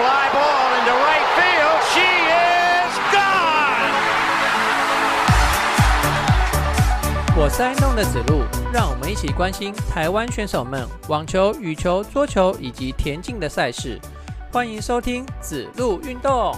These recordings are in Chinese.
fly ball into right field. She is gone. 我是爱弄的子路，让我们一起关心台湾选手们网球、羽球、桌球以及田径的赛事。欢迎收听子路运动。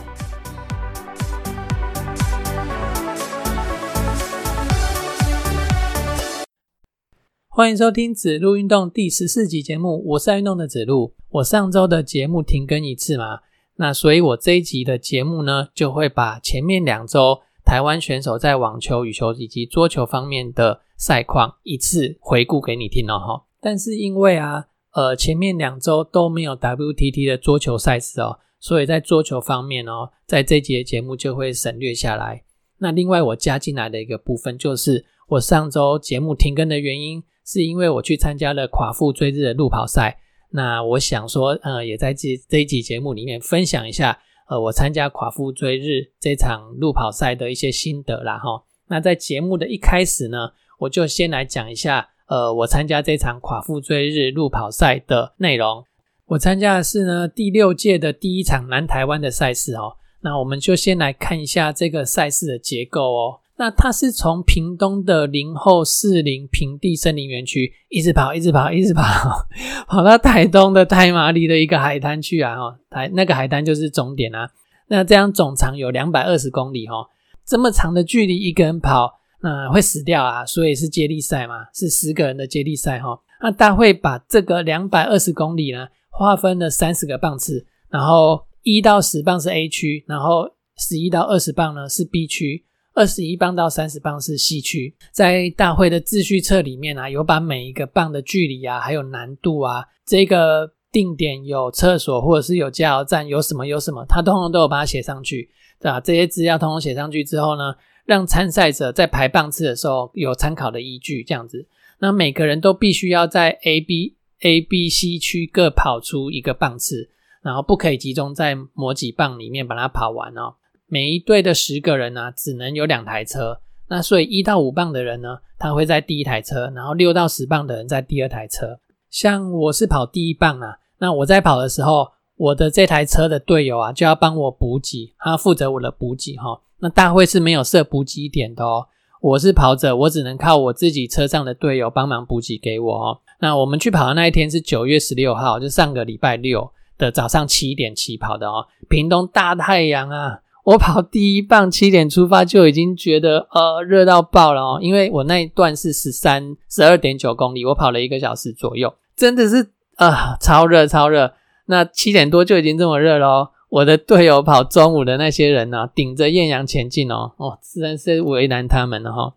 欢迎收听子路运动第十四集节目，我是爱运动的子路。我上周的节目停更一次嘛，那所以我这一集的节目呢，就会把前面两周台湾选手在网球、羽球以及桌球方面的赛况一次回顾给你听了哈。但是因为啊，呃，前面两周都没有 WTT 的桌球赛事哦，所以在桌球方面哦，在这节节目就会省略下来。那另外我加进来的一个部分，就是我上周节目停更的原因。是因为我去参加了垮腹追日的路跑赛，那我想说，呃，也在这这一集节目里面分享一下，呃，我参加垮腹追日这场路跑赛的一些心得啦，哈。那在节目的一开始呢，我就先来讲一下，呃，我参加这场垮腹追日路跑赛的内容。我参加的是呢第六届的第一场南台湾的赛事哦。那我们就先来看一下这个赛事的结构哦。那它是从屏东的林后四林平地森林园区一直跑，一直跑，一直跑，跑到台东的太麻里的一个海滩去啊！哈，台那个海滩就是终点啊。那这样总长有两百二十公里哈，这么长的距离一个人跑，那会死掉啊！所以是接力赛嘛，是十个人的接力赛哈。那大会把这个两百二十公里呢，划分了三十个棒次，然后一到十棒是 A 区，然后十一到二十棒呢是 B 区。二十一磅到三十磅是西区，在大会的秩序册里面啊，有把每一个磅的距离啊，还有难度啊，这个定点有厕所或者是有加油站，有什么有什么，它通通都有把它写上去，对吧？这些资料通通写上去之后呢，让参赛者在排棒次的时候有参考的依据，这样子。那每个人都必须要在 A、B、A、B、C 区各跑出一个棒次，然后不可以集中在某几棒里面把它跑完哦。每一队的十个人呢，只能有两台车。那所以一到五磅的人呢，他会在第一台车，然后六到十磅的人在第二台车。像我是跑第一棒啊，那我在跑的时候，我的这台车的队友啊，就要帮我补给，他负责我的补给哈。那大会是没有设补给点的哦，我是跑者，我只能靠我自己车上的队友帮忙补给给我哦。那我们去跑的那一天是九月十六号，就上个礼拜六的早上七点起跑的哦，屏东大太阳啊。我跑第一棒七点出发就已经觉得呃热到爆了哦，因为我那一段是十三十二点九公里，我跑了一个小时左右，真的是啊超热超热。那七点多就已经这么热喽，我的队友跑中午的那些人呢，顶着艳阳前进哦，哦，自然是为难他们了哈。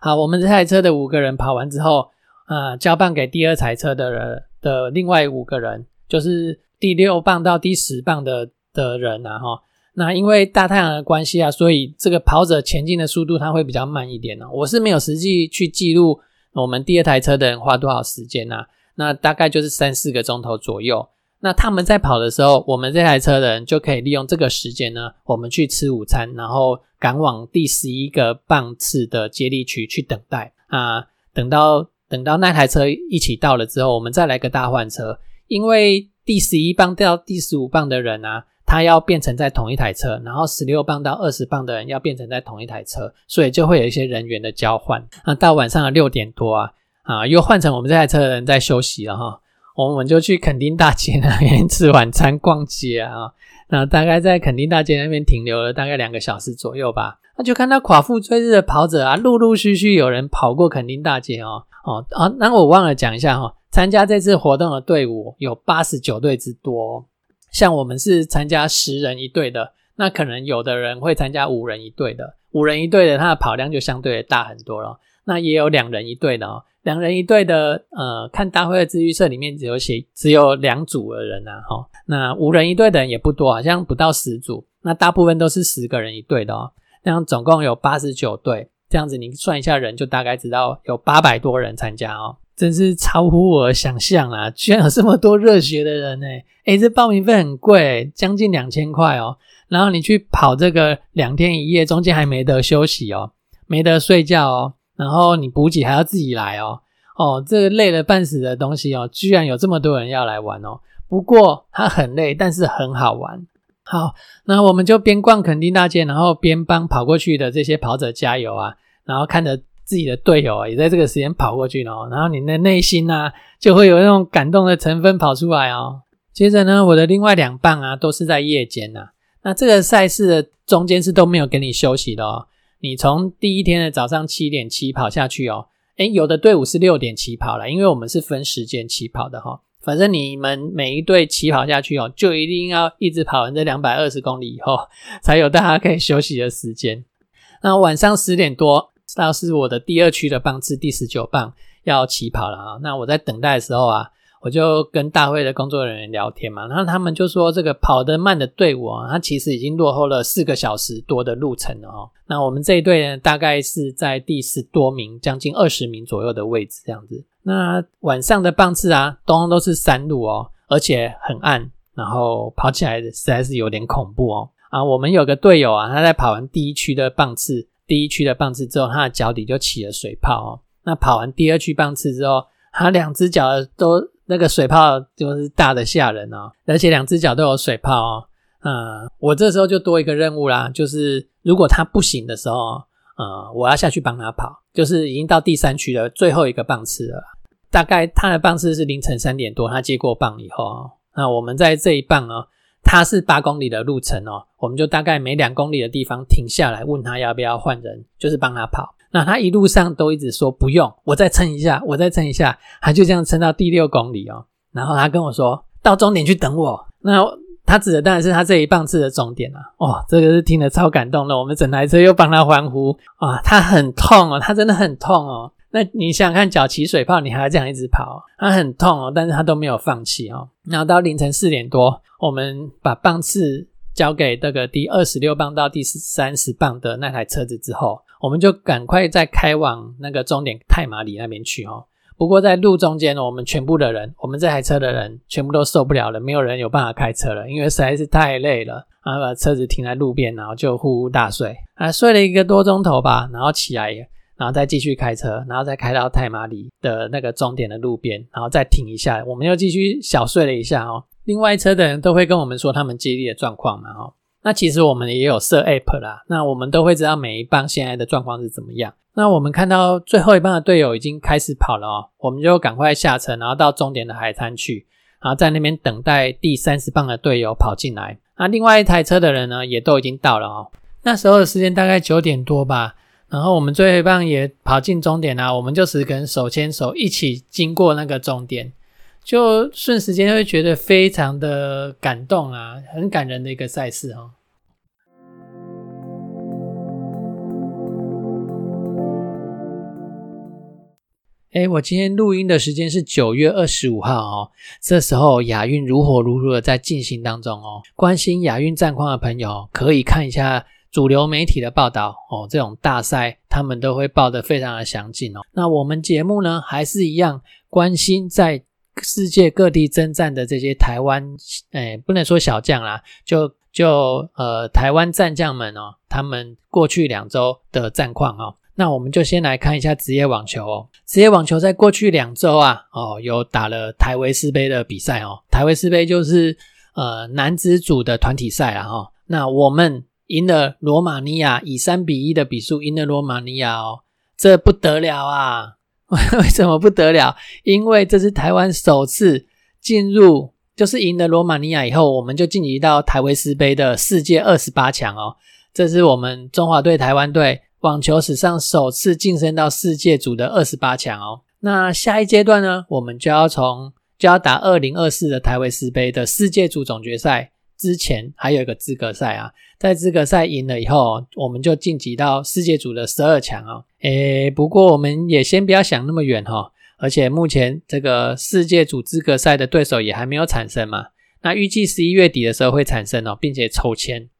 好，我们这台车的五个人跑完之后，啊，交棒给第二台车的人的另外五个人，就是第六棒到第十棒的的人啊哈。那因为大太阳的关系啊，所以这个跑者前进的速度它会比较慢一点呢。我是没有实际去记录我们第二台车的人花多少时间呐，那大概就是三四个钟头左右。那他们在跑的时候，我们这台车的人就可以利用这个时间呢，我们去吃午餐，然后赶往第十一个棒次的接力区去等待啊。等到等到那台车一起到了之后，我们再来个大换车，因为第十一棒到第十五棒的人啊。他要变成在同一台车，然后十六磅到二十磅的人要变成在同一台车，所以就会有一些人员的交换。那到晚上的六点多啊，啊，又换成我们这台车的人在休息了哈，我们就去垦丁大街那边 吃晚餐、逛街啊。那大概在垦丁大街那边停留了大概两个小时左右吧。那就看到垮腹追日的跑者啊，陆陆续续有人跑过垦丁大街哦哦啊。那我忘了讲一下哈，参加这次活动的队伍有八十九队之多。像我们是参加十人一队的，那可能有的人会参加五人一队的，五人一队的，它的跑量就相对大很多了。那也有两人一队的哦，两人一队的，呃，看大会的资预测里面只有写只有两组的人啊，哈。那五人一队的人也不多，好像不到十组，那大部分都是十个人一队的哦。这样总共有八十九队，这样子你算一下人，就大概知道有八百多人参加哦。真是超乎我想象啊！居然有这么多热血的人呢！诶这报名费很贵，将近两千块哦。然后你去跑这个两天一夜，中间还没得休息哦，没得睡觉哦。然后你补给还要自己来哦。哦，这个累了半死的东西哦，居然有这么多人要来玩哦。不过它很累，但是很好玩。好，那我们就边逛垦丁大街，然后边帮跑过去的这些跑者加油啊，然后看着自己的队友啊也在这个时间跑过去哦，然后你的内心呢就会有那种感动的成分跑出来哦。接着呢，我的另外两棒啊都是在夜间呐，那这个赛事的中间是都没有给你休息的哦。你从第一天的早上七点起跑下去哦，诶，有的队伍是六点起跑了，因为我们是分时间起跑的哈。反正你们每一队起跑下去哦，就一定要一直跑完这两百二十公里以后，才有大家可以休息的时间。那晚上十点多，到是我的第二区的棒次第十九棒要起跑了啊。那我在等待的时候啊。我就跟大会的工作人员聊天嘛，然后他们就说这个跑得慢的队伍啊，它其实已经落后了四个小时多的路程了哦。那我们这一队呢，大概是在第十多名，将近二十名左右的位置这样子。那晚上的棒次啊，通通都是山路哦，而且很暗，然后跑起来实在是有点恐怖哦。啊，我们有个队友啊，他在跑完第一区的棒次，第一区的棒次之后，他的脚底就起了水泡哦。那跑完第二区棒次之后，他两只脚都。那个水泡就是大的吓人哦，而且两只脚都有水泡哦。嗯，我这时候就多一个任务啦，就是如果他不行的时候，呃，我要下去帮他跑。就是已经到第三区的最后一个棒次了，大概他的棒次是凌晨三点多，他接过棒以后，那我们在这一棒哦，他是八公里的路程哦，我们就大概每两公里的地方停下来，问他要不要换人，就是帮他跑。那他一路上都一直说不用，我再撑一下，我再撑一下，他就这样撑到第六公里哦。然后他跟我说到终点去等我。那他指的当然是他这一棒次的终点啊。哦，这个是听得超感动的。我们整台车又帮他欢呼啊，他很痛哦，他真的很痛哦。那你想想看，脚起水泡，你还这样一直跑，他很痛哦，但是他都没有放弃哦。然后到凌晨四点多，我们把棒次交给这个第二十六棒到第三十棒的那台车子之后。我们就赶快再开往那个终点泰马里那边去哦。不过在路中间呢，我们全部的人，我们这台车的人全部都受不了了，没有人有办法开车了，因为实在是太累了啊！把车子停在路边，然后就呼呼大睡啊，睡了一个多钟头吧，然后起来，然后再继续开车，然后再开到泰马里的那个终点的路边，然后再停一下，我们又继续小睡了一下哦。另外一车的人都会跟我们说他们接力的状况嘛，哦。那其实我们也有设 app 啦，那我们都会知道每一棒现在的状况是怎么样。那我们看到最后一棒的队友已经开始跑了哦，我们就赶快下车，然后到终点的海滩去，然后在那边等待第三十棒的队友跑进来。那另外一台车的人呢，也都已经到了哦。那时候的时间大概九点多吧，然后我们最后一棒也跑进终点啦，我们就十个人手牵手一起经过那个终点。就瞬时间会觉得非常的感动啊，很感人的一个赛事哦。哎，我今天录音的时间是九月二十五号哦，这时候亚运如火如荼的在进行当中哦。关心亚运战况的朋友可以看一下主流媒体的报道哦，这种大赛他们都会报得非常的详尽哦。那我们节目呢，还是一样关心在。世界各地征战的这些台湾，哎，不能说小将啦，就就呃台湾战将们哦，他们过去两周的战况哦，那我们就先来看一下职业网球哦。职业网球在过去两周啊，哦，有打了台维斯杯的比赛哦。台维斯杯就是呃男子组的团体赛啊哈。那我们赢了罗马尼亚，以三比一的比数赢了罗马尼亚哦，这不得了啊！为什么不得了？因为这是台湾首次进入，就是赢了罗马尼亚以后，我们就晋级到台维斯杯的世界二十八强哦。这是我们中华队台湾队网球史上首次晋升到世界组的二十八强哦。那下一阶段呢，我们就要从就要打二零二四的台维斯杯的世界组总决赛。之前还有一个资格赛啊，在资格赛赢了以后，我们就晋级到世界组的十二强哦。诶，不过我们也先不要想那么远哈，而且目前这个世界组资格赛的对手也还没有产生嘛。那预计十一月底的时候会产生哦，并且抽签。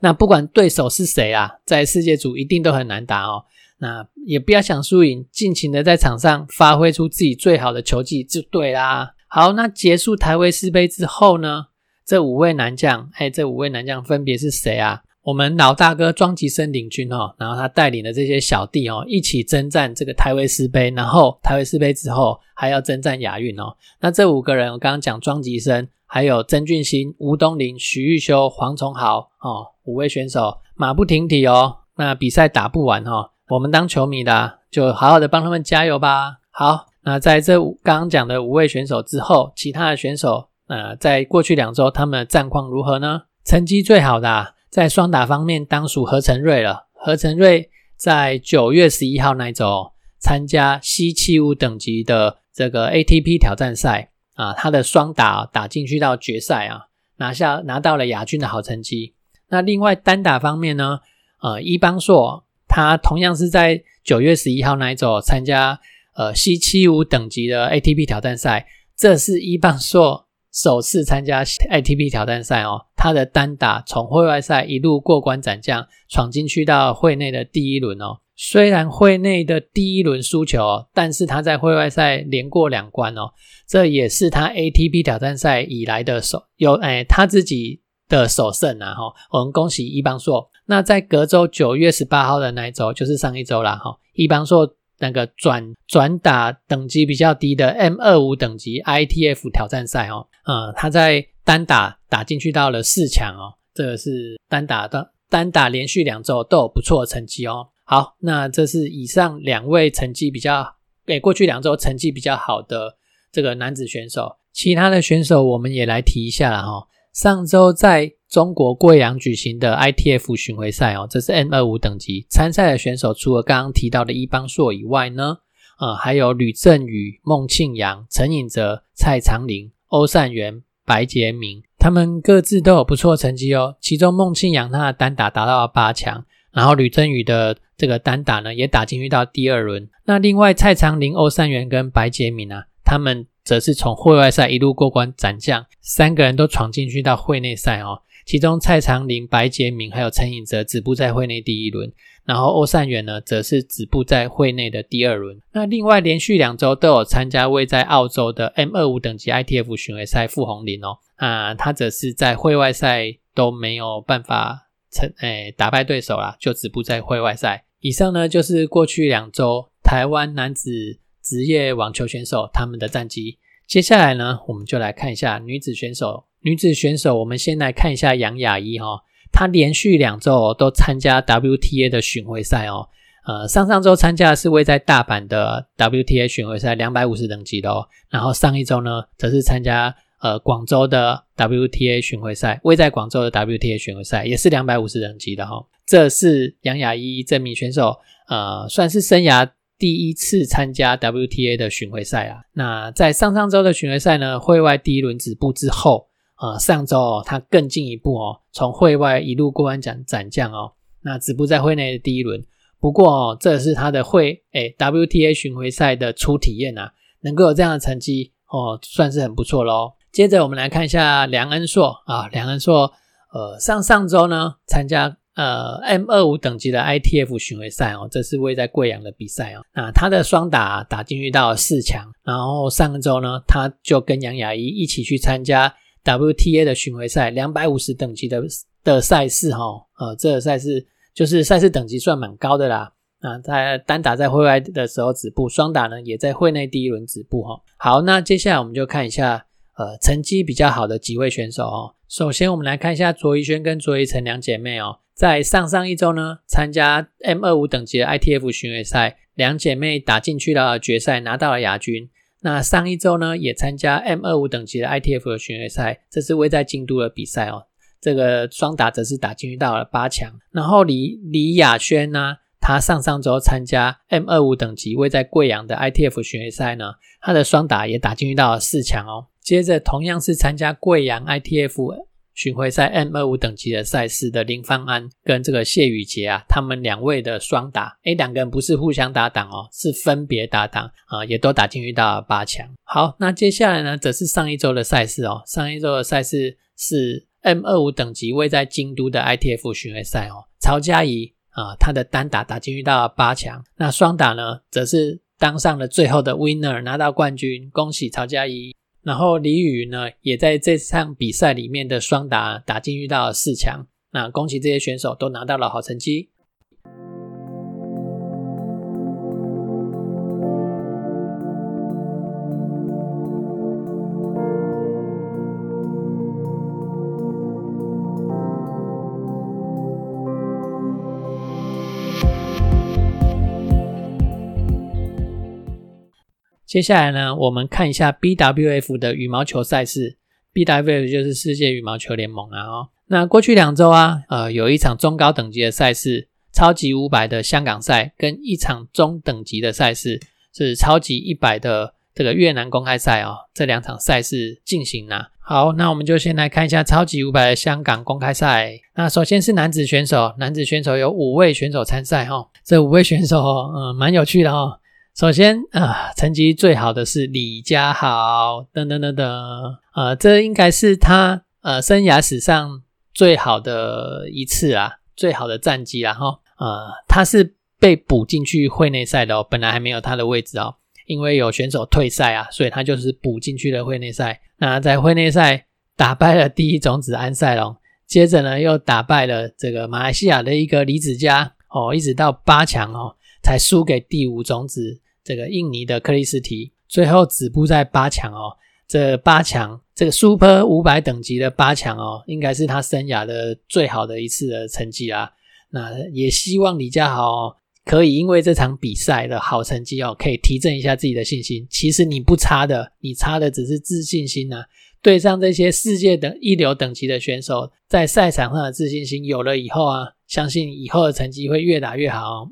那不管对手是谁啊，在世界组一定都很难打哦。那也不要想输赢，尽情的在场上发挥出自己最好的球技就对啦。好，那结束台威斯杯之后呢？这五位男将，哎，这五位男将分别是谁啊？我们老大哥庄吉生领军哦，然后他带领的这些小弟哦，一起征战这个台维斯杯，然后台维斯杯之后还要征战亚运哦。那这五个人，我刚刚讲庄吉生，还有曾俊欣、吴东林、许玉修、黄崇豪哦，五位选手马不停蹄哦。那比赛打不完哦，我们当球迷的就好好的帮他们加油吧。好，那在这刚刚讲的五位选手之后，其他的选手。呃，在过去两周，他们战况如何呢？成绩最好的啊在双打方面，当属何成瑞了。何成瑞在九月十一号那一周参加 C 七五等级的这个 ATP 挑战赛啊，他的双打打进去到决赛啊，拿下拿到了亚军的好成绩。那另外单打方面呢？呃，伊邦硕他同样是在九月十一号那一周参加呃 C 七五等级的 ATP 挑战赛，这是伊邦硕。首次参加 ATP 挑战赛哦，他的单打从会外赛一路过关斩将，闯进去到会内的第一轮哦。虽然会内的第一轮输球，但是他在会外赛连过两关哦，这也是他 ATP 挑战赛以来的首有哎他自己的首胜啊哈。我们恭喜伊邦硕。那在隔周九月十八号的那一周，就是上一周啦哈，伊邦硕。那个转转打等级比较低的 M 二五等级 ITF 挑战赛哦，呃，他在单打打进去到了四强哦，这个是单打的单打连续两周都有不错的成绩哦。好，那这是以上两位成绩比较，诶，过去两周成绩比较好的这个男子选手，其他的选手我们也来提一下了哈。上周在中国贵阳举行的 ITF 巡回赛哦，这是 N 二五等级参赛的选手，除了刚刚提到的伊邦硕以外呢，呃，还有吕振宇、孟庆阳、陈颖哲、蔡长林、欧善元、白杰明，他们各自都有不错成绩哦。其中孟庆阳他的单打达到了八强，然后吕振宇的这个单打呢也打进去到第二轮。那另外蔡长林、欧善元跟白杰明啊，他们。则是从会外赛一路过关斩将，三个人都闯进去到会内赛哦。其中蔡长林、白杰明还有陈颖哲止步在会内第一轮，然后欧善元呢，则是止步在会内的第二轮。那另外连续两周都有参加位在澳洲的 M 二五等级 ITF 巡回赛傅红林哦，啊，他则是在会外赛都没有办法成诶打败对手啦，就止步在会外赛。以上呢就是过去两周台湾男子。职业网球选手他们的战绩，接下来呢，我们就来看一下女子选手。女子选手，我们先来看一下杨雅一哈，她连续两周都参加 WTA 的巡回赛哦。呃，上上周参加的是位在大阪的 WTA 巡回赛，两百五十等级的哦。然后上一周呢，则是参加呃广州的 WTA 巡回赛，位在广州的 WTA 巡回赛也是两百五十等级的哈。这是杨雅一这名选手，呃，算是生涯。第一次参加 WTA 的巡回赛啊，那在上上周的巡回赛呢，会外第一轮止步之后，呃，上周哦，他更进一步哦，从会外一路过关斩斩将哦，那止步在会内的第一轮。不过哦，这是他的会诶 WTA 巡回赛的初体验啊，能够有这样的成绩哦，算是很不错喽。接着我们来看一下梁恩硕啊，梁恩硕呃，上上周呢参加。呃，M 二五等级的 ITF 巡回赛哦，这是位在贵阳的比赛哦。那他的双打打进去到四强，然后上周呢，他就跟杨雅一一起去参加 WTA 的巡回赛，两百五十等级的的赛事哈。呃，这个赛事就是赛事等级算蛮高的啦。啊，在单打在会外的时候止步，双打呢也在会内第一轮止步哈。好，那接下来我们就看一下呃成绩比较好的几位选手哦。首先我们来看一下卓怡萱跟卓一晨两姐妹哦。在上上一周呢，参加 M 二五等级的 ITF 巡回赛，两姐妹打进去了决赛，拿到了亚军。那上一周呢，也参加 M 二五等级的 ITF 的巡回赛，这是位在京都的比赛哦。这个双打则是打进去到了八强。然后李李雅轩呢，他上上周参加 M 二五等级位在贵阳的 ITF 巡回赛呢，他的双打也打进去到了四强哦。接着同样是参加贵阳 ITF。巡回赛 M 二五等级的赛事的林芳安跟这个谢宇杰啊，他们两位的双打，诶，两个人不是互相搭档哦，是分别搭档啊，也都打进去到八强。好，那接下来呢，则是上一周的赛事哦，上一周的赛事是 M 二五等级位在京都的 ITF 巡回赛哦，曹佳怡啊，她的单打打进去到八强，那双打呢，则是当上了最后的 winner，拿到冠军，恭喜曹佳怡。然后李宇呢，也在这场比赛里面的双打打进遇到了四强，那恭喜这些选手都拿到了好成绩。接下来呢，我们看一下 BWF 的羽毛球赛事。BWF 就是世界羽毛球联盟啊。哦，那过去两周啊，呃，有一场中高等级的赛事，超级五百的香港赛，跟一场中等级的赛事是超级一百的这个越南公开赛哦。这两场赛事进行了。好，那我们就先来看一下超级五百的香港公开赛。那首先是男子选手，男子选手有五位选手参赛哈。这五位选手，嗯，蛮有趣的哈。首先啊，成绩最好的是李佳豪，噔噔噔噔，呃，这应该是他呃生涯史上最好的一次啊，最好的战绩啊哈，呃，他是被补进去会内赛的哦，本来还没有他的位置哦，因为有选手退赛啊，所以他就是补进去了会内赛。那在会内赛打败了第一种子安塞龙，接着呢又打败了这个马来西亚的一个李子嘉哦，一直到八强哦，才输给第五种子。这个印尼的克里斯提最后止步在八强哦，这八强这个 Super 五百等级的八强哦，应该是他生涯的最好的一次的成绩啊。那也希望李佳豪可以因为这场比赛的好成绩哦，可以提振一下自己的信心。其实你不差的，你差的只是自信心呐。对上这些世界等一流等级的选手，在赛场上的自信心有了以后啊。相信以后的成绩会越打越好。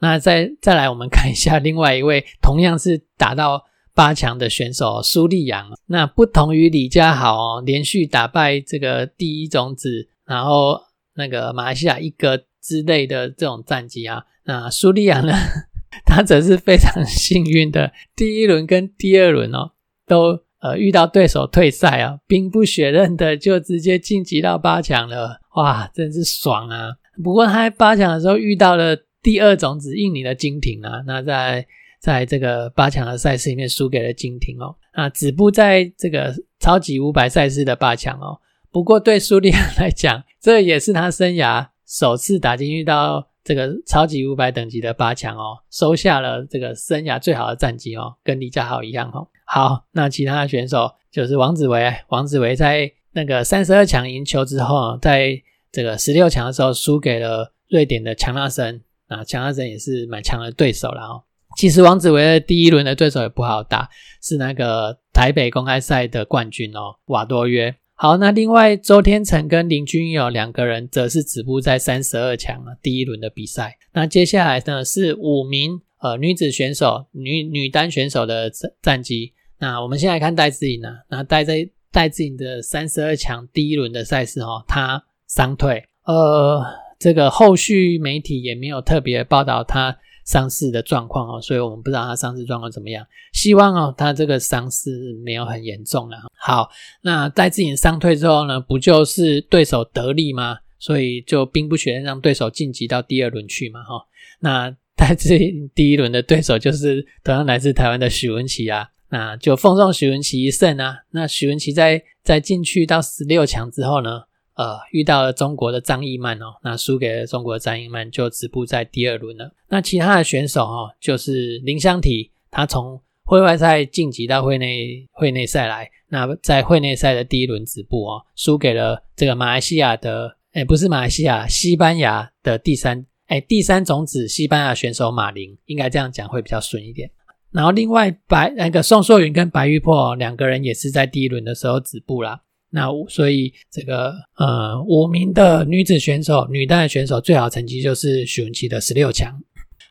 那再再来，我们看一下另外一位同样是打到八强的选手苏立阳。那不同于李佳豪哦，连续打败这个第一种子，然后那个马来西亚一哥之类的这种战绩啊，那苏立阳呢，他则是非常 幸运的，第一轮跟第二轮哦，都呃遇到对手退赛啊，兵不血刃的就直接晋级到八强了。哇，真是爽啊！不过他在八强的时候遇到了第二种子印尼的金廷啊，那在在这个八强的赛事里面输给了金廷哦，啊止步在这个超级五百赛事的八强哦。不过对苏利安来讲，这也是他生涯首次打进遇到这个超级五百等级的八强哦，收下了这个生涯最好的战绩哦，跟李佳豪一样哦。好，那其他的选手就是王子维，王子维在那个三十二强赢球之后，在这个十六强的时候输给了瑞典的强纳森啊，强纳森也是蛮强的对手了哦。其实王子维的第一轮的对手也不好打，是那个台北公开赛的冠军哦，瓦多约。好，那另外周天成跟林君友两个人则是止步在三十二强啊，第一轮的比赛。那接下来呢是五名呃女子选手女女单选手的战战绩。那我们先来看戴志颖呢，那戴在戴资颖的三十二强第一轮的赛事哦，她。伤退，呃，这个后续媒体也没有特别报道他伤势的状况哦，所以我们不知道他伤势状况怎么样。希望哦，他这个伤势没有很严重了。好，那戴志颖伤退之后呢，不就是对手得利吗？所以就兵不血刃让对手晋级到第二轮去嘛，哈。那戴志颖第一轮的对手就是同样来自台湾的许文琪啊，那就奉送许文琪一胜啊。那许文琪在在进去到十六强之后呢？呃，遇到了中国的张艺曼哦，那输给了中国的张艺曼，就止步在第二轮了。那其他的选手哦，就是林湘缇，他从会外赛晋级到会内会内赛来，那在会内赛的第一轮止步哦，输给了这个马来西亚的，哎，不是马来西亚，西班牙的第三，哎，第三种子西班牙选手马林，应该这样讲会比较顺一点。然后另外白那个宋硕云跟白玉珀两个人也是在第一轮的时候止步啦。那所以这个呃五名的女子选手，女单的选手最好成绩就是许文琪的十六强。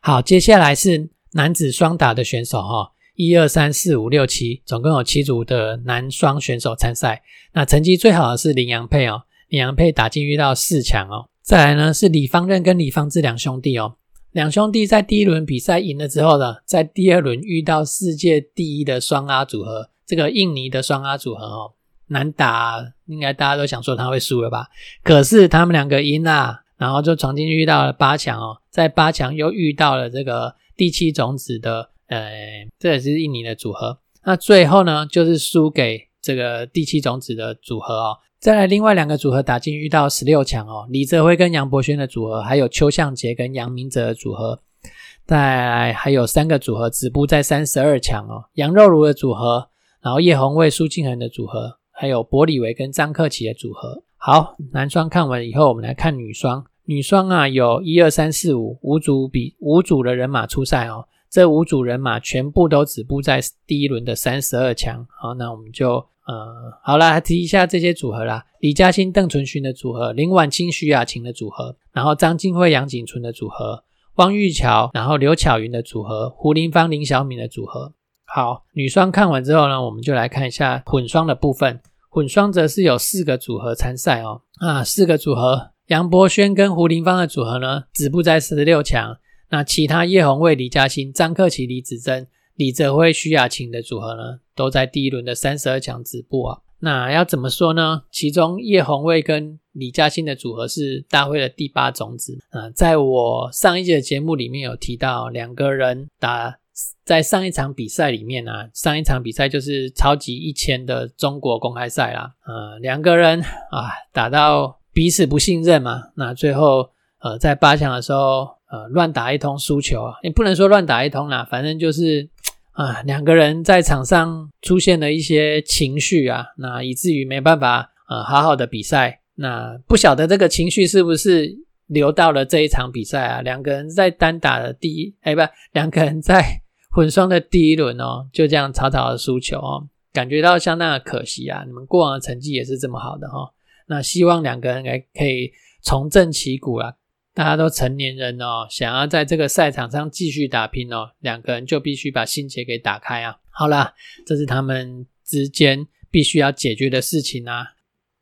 好，接下来是男子双打的选手哈，一二三四五六七，总共有七组的男双选手参赛。那成绩最好的是林洋配哦，林洋配打进遇到四强哦。再来呢是李方任跟李方志两兄弟哦，两兄弟在第一轮比赛赢了之后呢，在第二轮遇到世界第一的双阿组合，这个印尼的双阿组合哦。难打，应该大家都想说他会输了吧？可是他们两个赢了，然后就闯进遇到了八强哦，在八强又遇到了这个第七种子的，呃，这也是印尼的组合。那最后呢，就是输给这个第七种子的组合哦，再来，另外两个组合打进遇到十六强哦，李泽辉跟杨博轩的组合，还有邱向杰跟杨明哲的组合。再还有三个组合止步在三十二强哦，杨肉如的组合，然后叶红卫、苏敬恒的组合，还有柏里维跟张克奇的组合。好，男双看完以后，我们来看女双。女双啊，有一二三四五五组比五组的人马出赛哦，这五组人马全部都止步在第一轮的三十二强。好，那我们就呃好了，提一下这些组合啦：李嘉欣、邓淳勋的组合，林婉清、徐雅琴的组合，然后张金惠、杨景纯的组合。汪玉桥，然后刘巧云的组合，胡林芳、林小敏的组合。好，女双看完之后呢，我们就来看一下混双的部分。混双则是有四个组合参赛哦。啊，四个组合，杨博轩跟胡林芳的组合呢，止步在十六强。那其他叶红卫、李嘉欣、张克奇、李子珍、李泽辉、徐雅琴的组合呢，都在第一轮的三十二强止步啊。那要怎么说呢？其中叶红卫跟李嘉欣的组合是大会的第八种子啊，在我上一节的节目里面有提到，两个人打在上一场比赛里面啊，上一场比赛就是超级一千的中国公开赛啦，呃，两个人啊打到彼此不信任嘛，那最后呃在八强的时候呃乱打一通输球啊，也不能说乱打一通啦，反正就是。啊，两个人在场上出现了一些情绪啊，那以至于没办法呃好好的比赛。那不晓得这个情绪是不是流到了这一场比赛啊？两个人在单打的第一，哎不，两个人在混双的第一轮哦，就这样草草的输球哦，感觉到相当的可惜啊。你们过往的成绩也是这么好的哈，那希望两个人还可以重振旗鼓啊。大家都成年人哦，想要在这个赛场上继续打拼哦，两个人就必须把心结给打开啊。好啦，这是他们之间必须要解决的事情啊。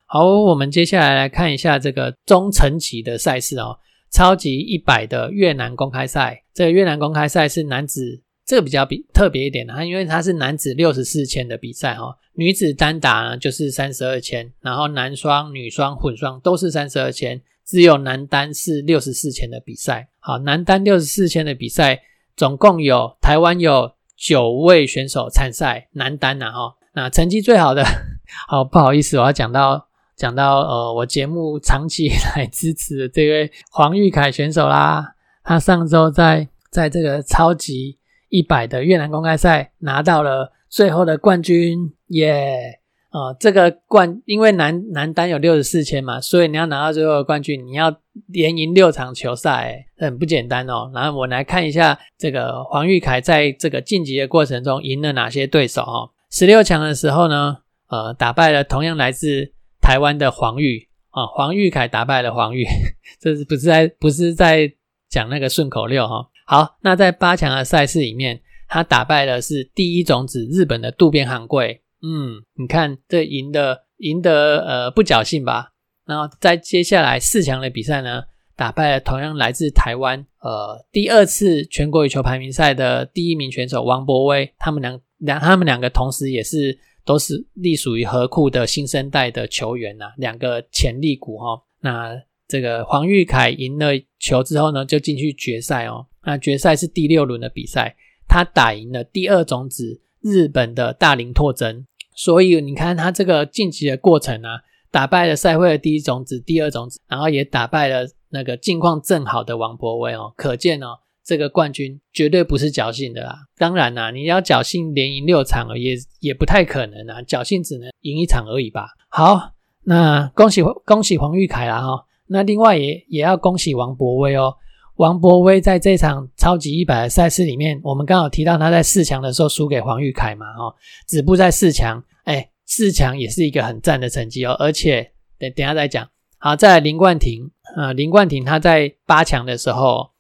好，我们接下来来看一下这个中层级的赛事哦，超级一百的越南公开赛。这个越南公开赛是男子，这个比较比特别一点的，因为它是男子六十四千的比赛哈，女子单打呢就是三十二千，然后男双、女双、混双都是三十二千。只有男单是六十四千的比赛，好，男单六十四千的比赛，总共有台湾有九位选手参赛，男单呐哈，那成绩最好的，好不好意思，我要讲到讲到呃，我节目长期以来支持的这位黄玉凯选手啦，他上周在在这个超级一百的越南公开赛拿到了最后的冠军，耶！啊，这个冠，因为男男单有六十四千嘛，所以你要拿到最后的冠军，你要连赢六场球赛，很不简单哦。然后我来看一下这个黄玉凯在这个晋级的过程中赢了哪些对手哦。十六强的时候呢，呃，打败了同样来自台湾的黄玉啊，黄玉凯打败了黄玉，这是不是在不是在讲那个顺口溜哈？好，那在八强的赛事里面，他打败的是第一种子日本的渡边航贵。嗯，你看这赢得赢得呃不侥幸吧？然后在接下来四强的比赛呢，打败了同样来自台湾呃第二次全国羽球排名赛的第一名选手王博威。他们两两他们两个同时也是都是隶属于河库的新生代的球员呐，两个潜力股哈。那这个黄玉凯赢了球之后呢，就进去决赛哦。那决赛是第六轮的比赛，他打赢了第二种子日本的大林拓真。所以你看他这个晋级的过程啊，打败了赛会的第一种子、第二种子，然后也打败了那个境况正好的王博威哦，可见哦，这个冠军绝对不是侥幸的啦。当然啦，你要侥幸连赢六场也也不太可能啊，侥幸只能赢一场而已吧。好，那恭喜恭喜黄玉凯啦哈，那另外也也要恭喜王博威哦。王博威在这场超级一百的赛事里面，我们刚好提到他在四强的时候输给黄玉凯嘛，哦，止步在四强，哎，四强也是一个很赞的成绩哦，而且等等下再讲。好，在林冠廷，呃，林冠廷他在八强的时候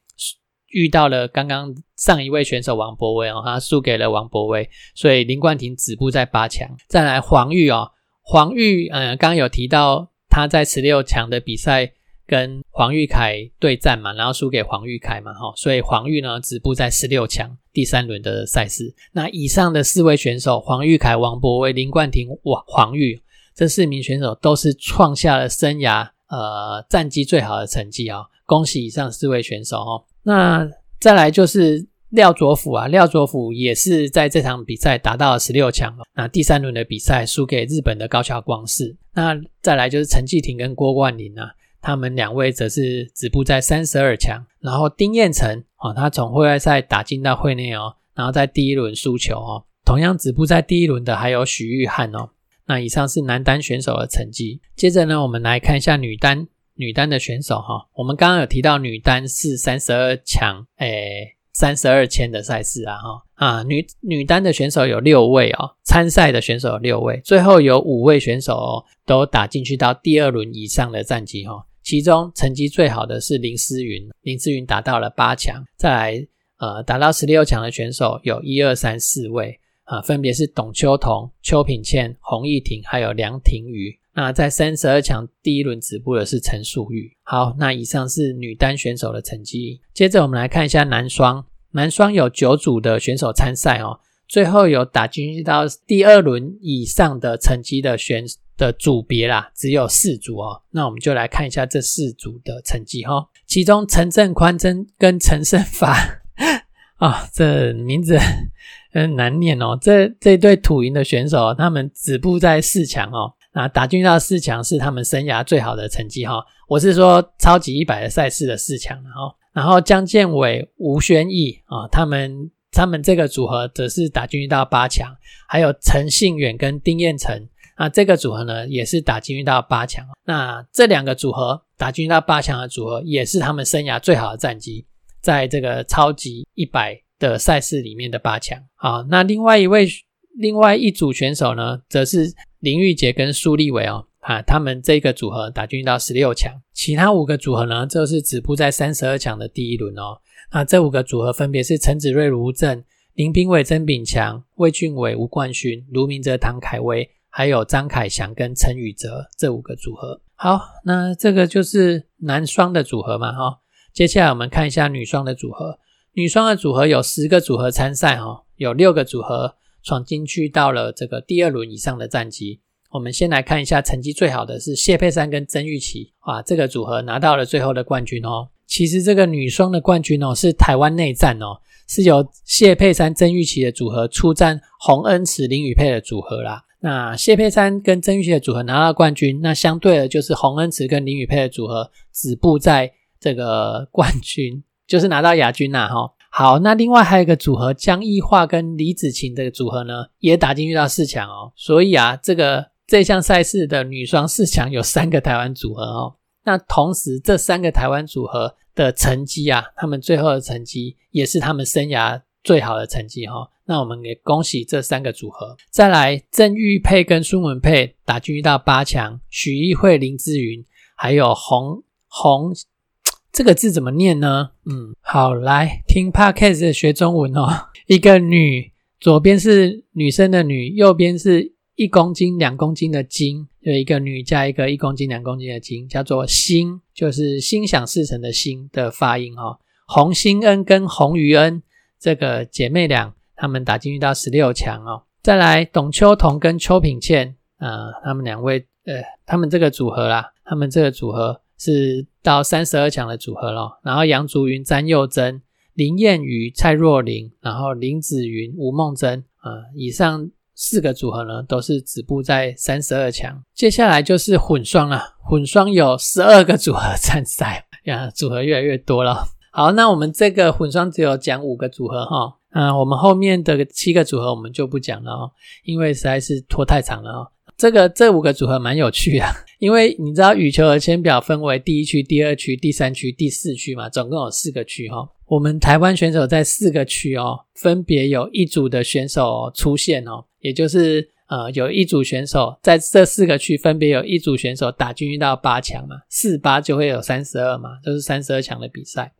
遇到了刚刚上一位选手王博威哦，他输给了王博威，所以林冠廷止步在八强。再来黄玉哦，黄玉，嗯，刚刚有提到他在十六强的比赛。跟黄玉凯对战嘛，然后输给黄玉凯嘛，哈，所以黄玉呢止步在十六强第三轮的赛事。那以上的四位选手，黄玉凯、王博威、林冠廷、王黄玉，这四名选手都是创下了生涯呃战绩最好的成绩啊！恭喜以上四位选手哦。那再来就是廖卓甫啊，廖卓甫也是在这场比赛达到了十六强哦。那第三轮的比赛输给日本的高桥光世。那再来就是陈继廷跟郭冠霖啊，他们两位则是止步在三十二强。然后丁彦成哦，他从会外赛打进到会内哦，然后在第一轮输球哦。同样止步在第一轮的还有许玉汉哦。那以上是男单选手的成绩。接着呢，我们来看一下女单女单的选手哈。我们刚刚有提到女单是三十二强，诶。三十二千的赛事啊，哈啊，女女单的选手有六位哦，参赛的选手有六位，最后有五位选手，都打进去到第二轮以上的战绩哈。其中成绩最好的是林思云，林思云达到了八强。再来，呃，达到十六强的选手有一二三四位啊，分别是董秋彤、邱品倩、洪逸婷，还有梁婷瑜。那在三十二强第一轮止步的是陈淑玉。好，那以上是女单选手的成绩。接着我们来看一下男双，男双有九组的选手参赛哦，最后有打进到第二轮以上的成绩的选的组别啦，只有四组哦。那我们就来看一下这四组的成绩哈。其中陈正宽真跟陈胜发 啊，这名字 很难念哦。这这对土银的选手，他们止步在四强哦。那打进到四强是他们生涯最好的成绩哈，我是说超级一百的赛事的四强哈。然后江建伟、吴宣义啊，他们他们这个组合则是打进到八强，还有陈信远跟丁彦成啊，这个组合呢也是打进到八强。那这两个组合打进到八强的组合，也是他们生涯最好的战绩，在这个超级一百的赛事里面的八强。好，那另外一位另外一组选手呢，则是。林玉杰跟苏立伟哦，啊，他们这个组合打进到十六强，其他五个组合呢，就是止步在三十二强的第一轮哦。那这五个组合分别是陈子睿、卢正、林炳伟、曾炳强、魏俊伟、吴冠勋、卢明哲、唐凯威，还有张凯翔跟陈宇哲这五个组合。好，那这个就是男双的组合嘛，哈。接下来我们看一下女双的组合，女双的组合有十个组合参赛，哈，有六个组合。闯进去到了这个第二轮以上的战绩，我们先来看一下成绩最好的是谢佩珊跟曾玉琪啊，这个组合拿到了最后的冠军哦。其实这个女双的冠军哦是台湾内战哦，是由谢佩珊、曾玉琪的组合出战洪恩慈、林雨佩的组合啦。那谢佩珊跟曾玉琪的组合拿到冠军，那相对的就是洪恩慈跟林雨佩的组合止步在这个冠军，就是拿到亚军呐哈。好，那另外还有一个组合江一化跟李子晴的组合呢，也打进去到四强哦。所以啊，这个这项赛事的女双四强有三个台湾组合哦。那同时这三个台湾组合的成绩啊，他们最后的成绩也是他们生涯最好的成绩哈。那我们也恭喜这三个组合。再来，郑玉佩跟孙文佩打进到八强，许艺慧、林志云还有洪洪。这个字怎么念呢？嗯，好，来听 podcast 学中文哦。一个女，左边是女生的女，右边是一公斤、两公斤的斤，有一个女加一个一公斤、两公斤的斤，叫做心，就是心想事成的心的发音哦。洪心恩跟洪于恩这个姐妹俩，她们打进去到十六强哦。再来，董秋彤跟邱品倩啊，他们两位，呃，他们这个组合啦，他们这个组合。是到三十二强的组合咯，然后杨竹云、詹佑珍、林燕瑜、蔡若琳，然后林子云、吴梦珍啊，以上四个组合呢都是止步在三十二强。接下来就是混双了，混双有十二个组合参赛呀，组合越来越多了。好，那我们这个混双只有讲五个组合哈，嗯，我们后面的七个组合我们就不讲了哦，因为实在是拖太长了哦。这个这五个组合蛮有趣的，因为你知道羽球的签表分为第一区、第二区、第三区、第四区嘛，总共有四个区哈。我们台湾选手在四个区哦，分别有一组的选手出现哦，也就是呃有一组选手在这四个区分别有一组选手打进去到八强嘛，四八就会有三十二嘛，都是三十二强的比赛。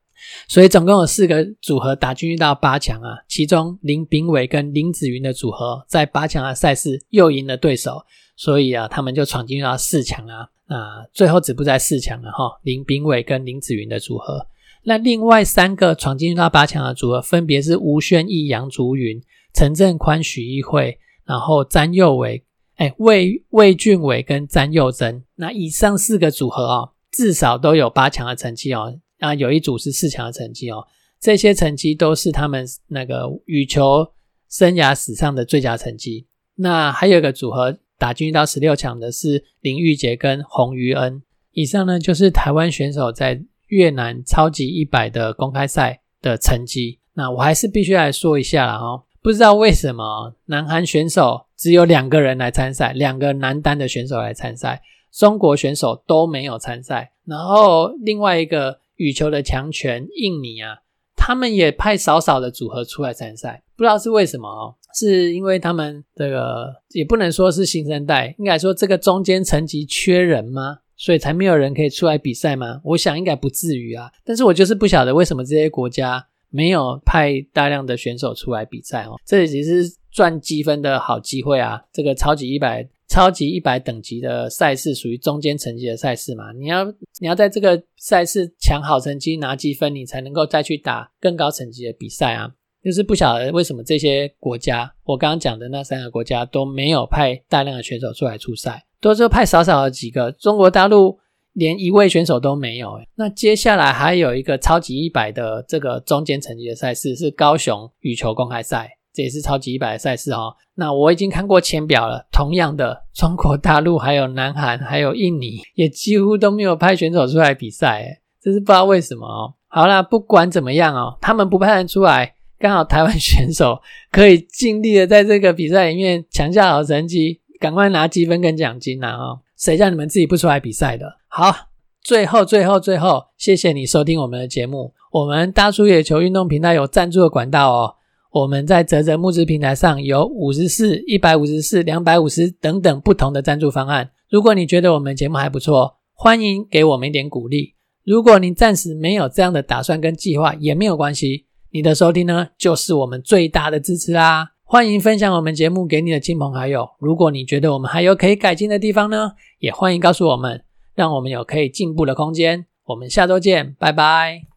所以总共有四个组合打进去到八强啊，其中林炳伟跟林子云的组合在八强的赛事又赢了对手。所以啊，他们就闯进到四强啊，啊，最后止步在四强了哈。林炳伟跟林子云的组合，那另外三个闯进到八强的组合，分别是吴宣义、杨竹云、陈振宽、许一慧，然后詹佑伟，哎，魏魏俊伟跟詹佑珍。那以上四个组合啊，至少都有八强的成绩哦，啊，有一组是四强的成绩哦。这些成绩都是他们那个羽球生涯史上的最佳成绩。那还有一个组合打进到十六强的是林玉杰跟洪于恩。以上呢就是台湾选手在越南超级一百的公开赛的成绩。那我还是必须来说一下了哈，不知道为什么南韩选手只有两个人来参赛，两个男单的选手来参赛，中国选手都没有参赛。然后另外一个羽球的强权印尼啊，他们也派少少的组合出来参赛，不知道是为什么哦，是因为他们这个也不能说是新生代，应该说这个中间层级缺人吗？所以才没有人可以出来比赛吗？我想应该不至于啊，但是我就是不晓得为什么这些国家没有派大量的选手出来比赛哦。这也是赚积分的好机会啊！这个超级一百、超级一百等级的赛事属于中间层级的赛事嘛？你要你要在这个赛事抢好成绩拿积分，你才能够再去打更高层级的比赛啊！就是不晓得为什么这些国家，我刚刚讲的那三个国家都没有派大量的选手出来出赛。都是派少少的几个，中国大陆连一位选手都没有。那接下来还有一个超级一百的这个中间层级的赛事是高雄羽球公开赛，这也是超级一百的赛事哦。那我已经看过签表了，同样的，中国大陆还有南韩还有印尼也几乎都没有派选手出来比赛，这是不知道为什么哦。好啦，不管怎么样哦，他们不派人出来，刚好台湾 选手可以尽力的在这个比赛里面抢下好成绩。赶快拿积分跟奖金呐！哦，谁叫你们自己不出来比赛的？好，最后最后最后，谢谢你收听我们的节目。我们大叔野球运动平台有赞助的管道哦。我们在泽泽募资平台上有五十四、一百五十四、两百五十等等不同的赞助方案。如果你觉得我们节目还不错，欢迎给我们一点鼓励。如果你暂时没有这样的打算跟计划，也没有关系。你的收听呢，就是我们最大的支持啦。欢迎分享我们节目给你的亲朋好友。如果你觉得我们还有可以改进的地方呢，也欢迎告诉我们，让我们有可以进步的空间。我们下周见，拜拜。